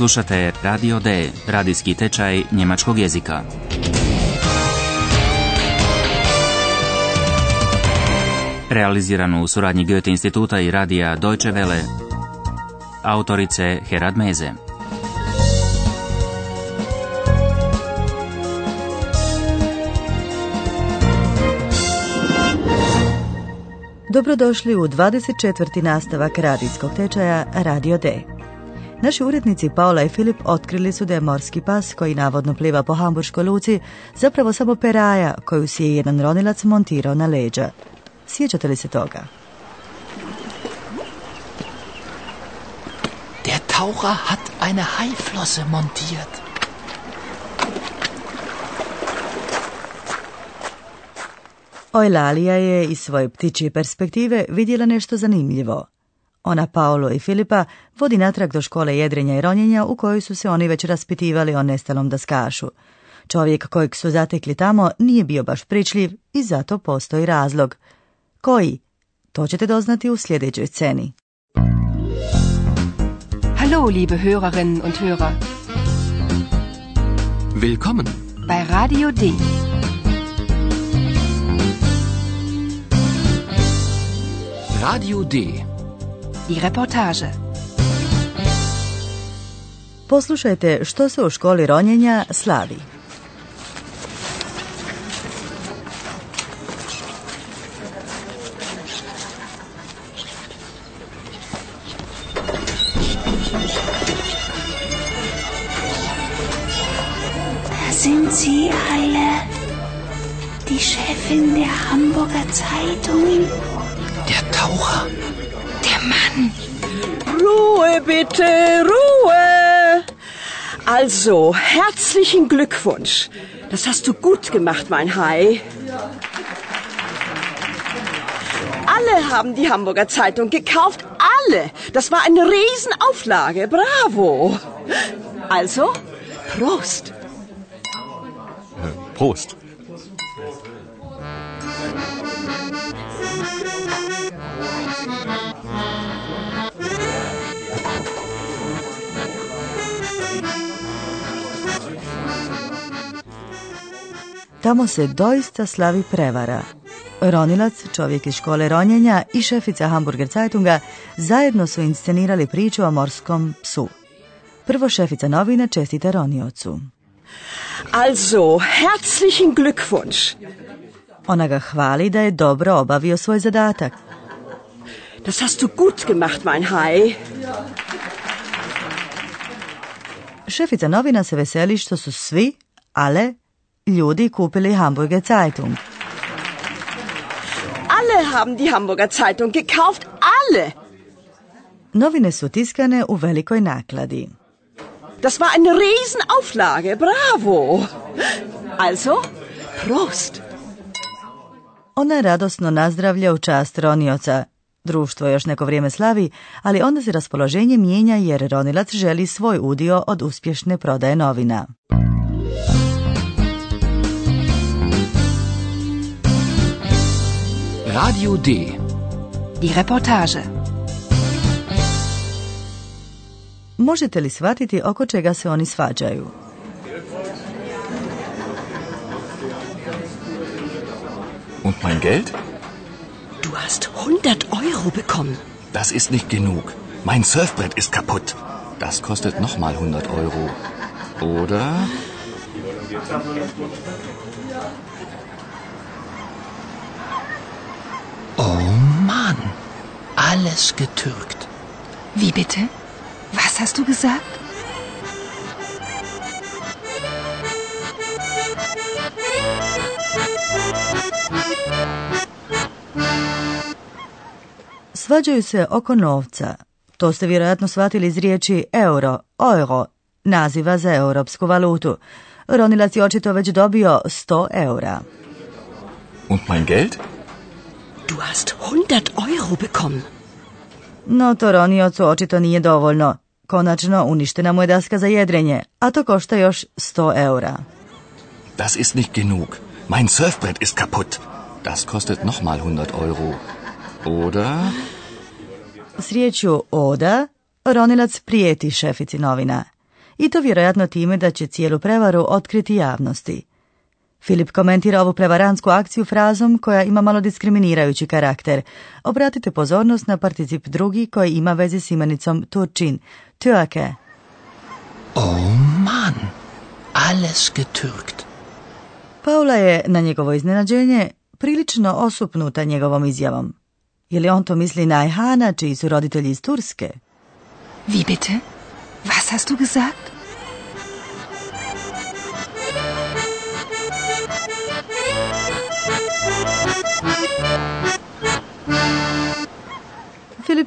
Slušate Radio D, radijski tečaj njemačkog jezika. Realiziranu u suradnji Goethe instituta i radija Deutsche Welle. Autorice Herad Meze. Dobrodošli u 24. nastavak radijskog tečaja Radio D. Naši urednici Paula i Filip otkrili su da je morski pas koji navodno pliva po Hamburškoj luci zapravo samo peraja koju si je jedan ronilac montirao na leđa. Sjećate li se toga? Der Taucher hat eine Haiflosse montiert. Ojlalija je iz svoje ptičje perspektive vidjela nešto zanimljivo. Ona Paolo i Filipa vodi natrag do škole jedrenja i ronjenja u kojoj su se oni već raspitivali o nestalom daskašu. Čovjek kojeg su zatekli tamo nije bio baš pričljiv i zato postoji razlog. Koji? To ćete doznati u sljedećoj sceni. Hallo, liebe Hörerinnen und Hörer. Willkommen. Bei Radio D. Radio D. Die Reportage. Poslušajte što se u školi ronjenja slavi. Sind sie alle. Die Chefin der Hamburger Zeitung. Der Taucher. Der Mann. Ruhe bitte, Ruhe. Also, herzlichen Glückwunsch. Das hast du gut gemacht, mein Hai. Alle haben die Hamburger Zeitung gekauft. Alle. Das war eine Riesenauflage. Bravo. Also, Prost. Prost. Tamo se doista slavi prevara. Ronilac, čovjek iz škole ronjenja i šefica Hamburger Zeitunga zajedno su inscenirali priču o morskom psu. Prvo šefica novina čestita Roniocu. Also, herzlichen Glückwunsch. Ona ga hvali da je dobro obavio svoj zadatak. Das hast du gut gemacht, mein Hai. Šefica novina se veseli što su svi, ale, ljudi kupili Hamburger Zeitung. Alle haben die Hamburger Zeitung gekauft. Alle. Novine su tiskane u velikoj nakladi. Das war eine Riesenauflage. Bravo. Also, Prost. Ona radosno nazdravlja u čast Ronioca. Društvo još neko vrijeme slavi, ali onda se raspoloženje mijenja jer Ronilac želi svoj udio od uspješne prodaje novina. Radio D. Die Reportage. Možete li shvatiti oko čega se oni svađaju? Und mein Geld? Du hast 100 Euro bekommen. Das ist nicht genug. Mein Surfbrett ist kaputt. Das kostet nochmal 100 Euro. Oder? Oh Mann. Alles getürkt. Wie bitte? Was hast du gesagt? Svađaju se oko novca. To ste vjerojatno shvatili iz riječi euro, euro, naziva za europsku valutu. Ronilac je očito već dobio 100 eura. Und mein Geld? Du hast 100 Euro bekommen. No to Roniocu očito nije dovoljno. Konačno uništena mu je daska za jedrenje, a to košta još 100 eura. Das ist nicht genug. Mein Surfbrett ist kaputt. Das kostet nochmal 100 Euro. Oder? S riječju oda, Ronilac prijeti šefici novina. i to vjerojatno time da će cijelu prevaru otkriti javnosti. Filip komentira ovu prevarantsku akciju frazom koja ima malo diskriminirajući karakter. Obratite pozornost na particip drugi koji ima veze s imenicom Turčin, Türke. Oh Mann, alles getürkt. Paula je na njegovo iznenađenje prilično osupnuta njegovom izjavom. Je li on to misli na Ajhana, čiji su roditelji iz Turske? Wie bitte? Was hast du gesagt?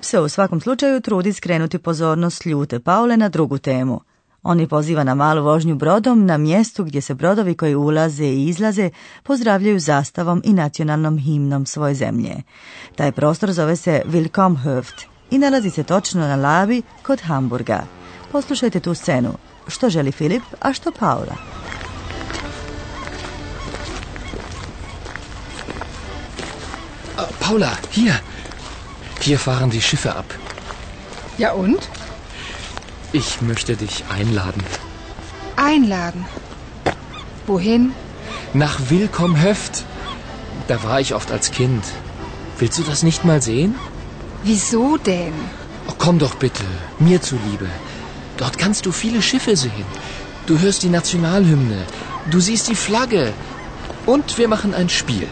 Se u svakom slučaju trudi skrenuti pozornost ljute Paule na drugu temu. On je poziva na malu vožnju brodom na mjestu gdje se brodovi koji ulaze i izlaze pozdravljaju zastavom i nacionalnom himnom svoje zemlje. Taj prostor zove se Willkomhöft i nalazi se točno na lavi kod Hamburga. Poslušajte tu scenu. Što želi Filip, a što Paula? Paula, hier. Hier fahren die Schiffe ab. Ja und? Ich möchte dich einladen. Einladen. Wohin? Nach Willkomhöft. Da war ich oft als Kind. Willst du das nicht mal sehen? Wieso denn? Oh, komm doch bitte, mir zuliebe. Dort kannst du viele Schiffe sehen. Du hörst die Nationalhymne. Du siehst die Flagge. Und wir machen ein Spiel.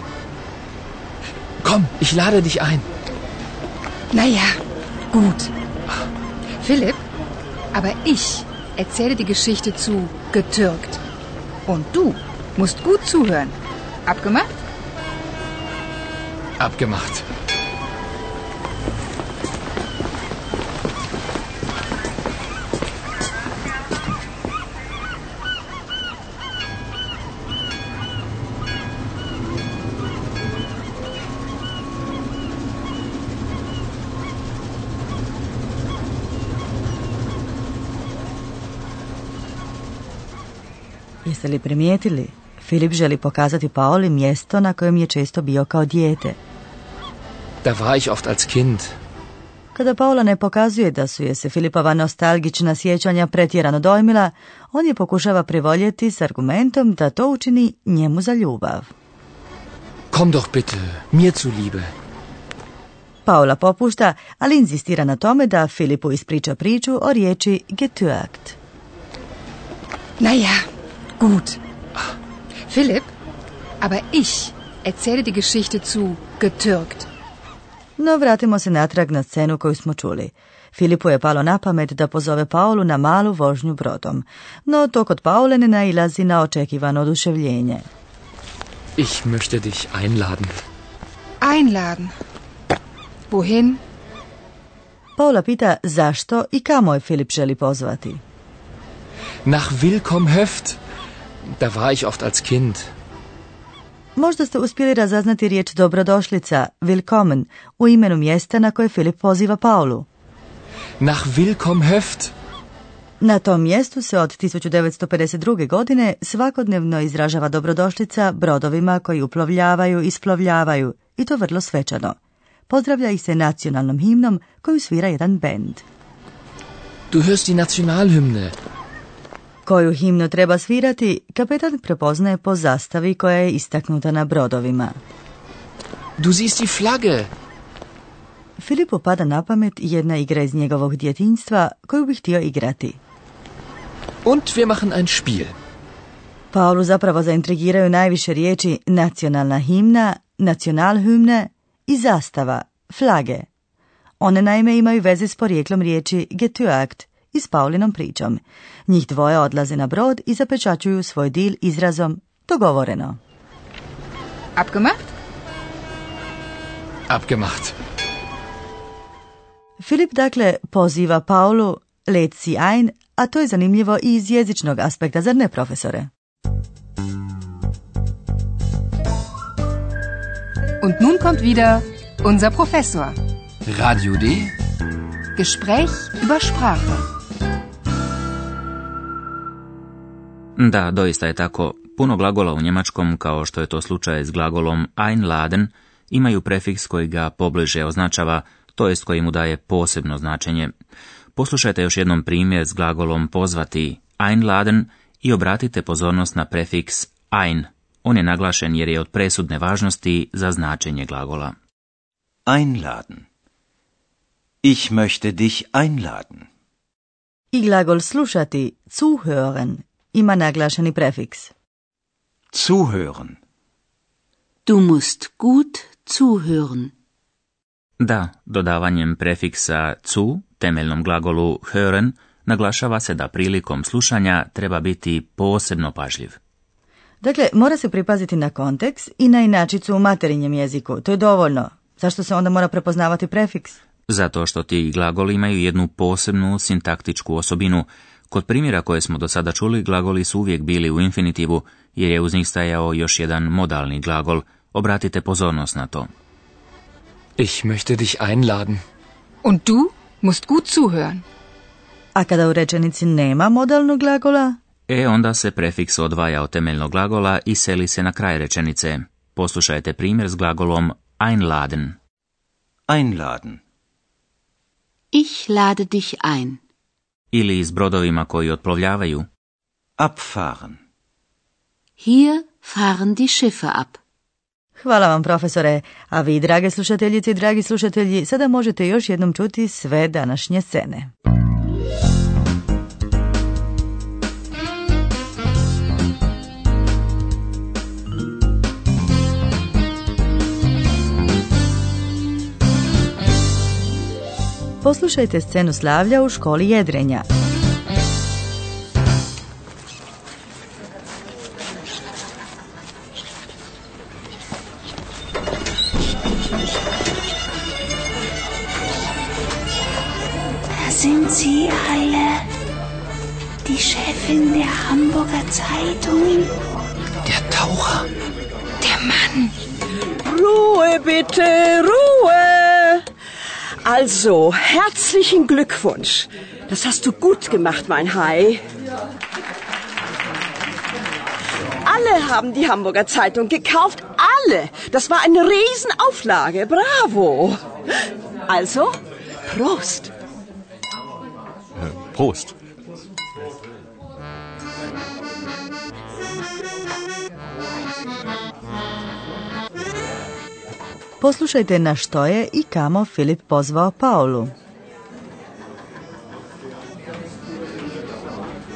Komm, ich lade dich ein. Naja, gut. Philipp, aber ich erzähle die Geschichte zu getürkt. Und du musst gut zuhören. Abgemacht? Abgemacht. Jeste li primijetili? Filip želi pokazati Paoli mjesto na kojem je često bio kao dijete. Da war ich oft als Kind. Kada Paula ne pokazuje da su je se Filipova nostalgična sjećanja pretjerano dojmila, on je pokušava privoljeti s argumentom da to učini njemu za ljubav. Komm doch bitte, mir zuliebe. Paula popušta, ali inzistira na tome da Filipu ispriča priču o riječi getürkt. Naja, gut. Philipp, aber ich erzähle die Geschichte zu getürkt. No vratimo se natrag na scenu koju smo čuli. Filipu je palo na pamet da pozove Paulu na malu vožnju brodom, no to kod Paule ne nailazi na očekivano oduševljenje. Ich möchte dich einladen. Einladen. Wohin? Paula pita zašto i kamo je Filip želi pozvati. Nach Willkomhöft. Da war ich oft als Kind. Možda ste uspjeli razaznati riječ dobrodošlica, willkommen, u imenu mjesta na koje Filip poziva Paulu. Nach Willkomhöft. Na tom mjestu se od 1952. godine svakodnevno izražava dobrodošlica brodovima koji uplovljavaju i isplovljavaju, i to vrlo svečano. Pozdravlja ih se nacionalnom himnom koju svira jedan bend. Du hörst die Nationalhymne. Koju himnu treba svirati, kapetan prepoznaje po zastavi koja je istaknuta na brodovima. Du siehst die Flagge. Filipu pada na pamet jedna igra iz njegovog djetinjstva koju bi htio igrati. Und wir machen ein Spiel. Paulu zapravo zaintrigiraju najviše riječi nacionalna himna, nacionalhymne i zastava, flage. One naime imaju veze s porijeklom riječi getürkt i s Paulinom pričom. Njih dvoje odlaze na brod i zapečačuju svoj dil izrazom dogovoreno. Abgemacht? Abgemacht. Filip dakle poziva Paulu let si ein, a to je zanimljivo i iz jezičnog aspekta, zar ne profesore? Und nun kommt wieder unser Professor. Radio D. Gespräch über Sprache. Da, doista je tako. Puno glagola u njemačkom, kao što je to slučaj s glagolom einladen, imaju prefiks koji ga pobliže označava, to jest koji mu daje posebno značenje. Poslušajte još jednom primjer s glagolom pozvati einladen i obratite pozornost na prefiks ein. On je naglašen jer je od presudne važnosti za značenje glagola. Einladen. Ich möchte dich einladen. I glagol slušati, zuhören, ima naglašeni prefiks. Zuhören. Du musst gut zuhören. Da, dodavanjem prefiksa zu, temeljnom glagolu hören, naglašava se da prilikom slušanja treba biti posebno pažljiv. Dakle, mora se pripaziti na kontekst i na inačicu u materinjem jeziku. To je dovoljno. Zašto se onda mora prepoznavati prefiks? Zato što ti glagoli imaju jednu posebnu sintaktičku osobinu. Kod primjera koje smo do sada čuli, glagoli su uvijek bili u infinitivu, jer je uz njih stajao još jedan modalni glagol. Obratite pozornost na to. Ich möchte dich einladen. Und du musst gut zuhören. A kada u rečenici nema modalnog glagola, E onda se prefiks odvaja od temeljnog glagola i seli se na kraj rečenice. Poslušajte primjer s glagolom einladen. Einladen. Ich lade dich ein. Ili s brodovima koji otplovljavaju. Abfahren. Hier fahren die Schiffe ab. Hvala vam profesore, a vi drage slušateljice i dragi slušatelji sada možete još jednom čuti sve današnje scene. Poslušajte scenu slavlja u školi jedrenja. Da sind sie alle. Die Chefin der Hamburger Zeitung. Der Taucher. Der Mann. Ruhe bitte, Ruhe. Also, herzlichen Glückwunsch. Das hast du gut gemacht, mein Hai. Alle haben die Hamburger Zeitung gekauft. Alle. Das war eine Riesenauflage. Bravo. Also, Prost. Prost. Poslušajte na što je i kamo Filip pozvao Paulu.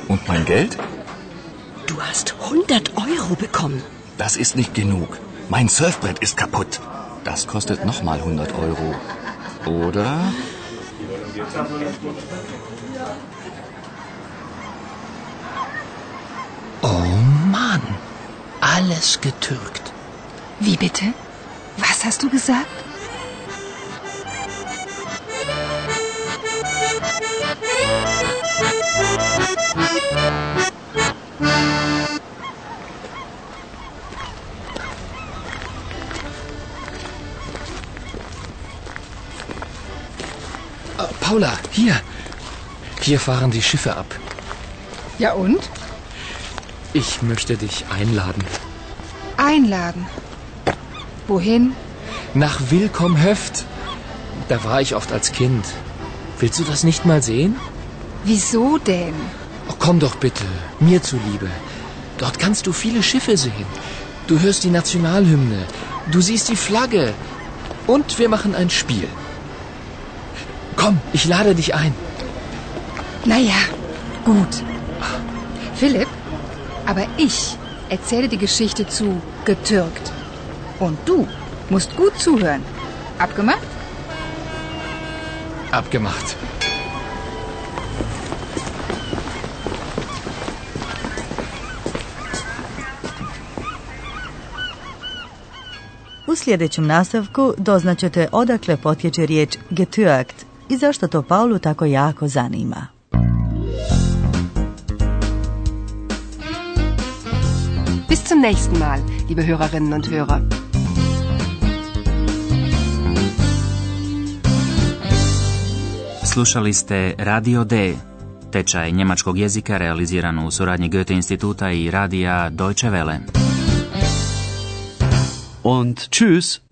Und mein Geld? Du hast 100 Euro bekommen. Das ist nicht genug. Mein Surfbrett ist kaputt. Das kostet nochmal 100 Euro. Oder? Oh Mann. Alles getürkt. Wie bitte? Was hast du gesagt? Äh, Paula, hier. Hier fahren die Schiffe ab. Ja und? Ich möchte dich einladen. Einladen. Wohin? Nach Willkommhöft. Da war ich oft als Kind. Willst du das nicht mal sehen? Wieso denn? Oh, komm doch bitte, mir zuliebe. Dort kannst du viele Schiffe sehen. Du hörst die Nationalhymne. Du siehst die Flagge. Und wir machen ein Spiel. Komm, ich lade dich ein. Naja, gut. Philipp, aber ich erzähle die Geschichte zu getürkt. Und du musst gut zuhören. Abgemacht? Abgemacht. U sljedećem nastavku doznaćete odakle potječe riječ getürkt i zašto to Paulu tako jako zanima. Bis zum nächsten Mal, liebe Hörerinnen und Hörer. Slušali ste Radio D, tečaj njemačkog jezika realiziran u suradnji Goethe instituta i radija Deutsche Welle. Und tschüss.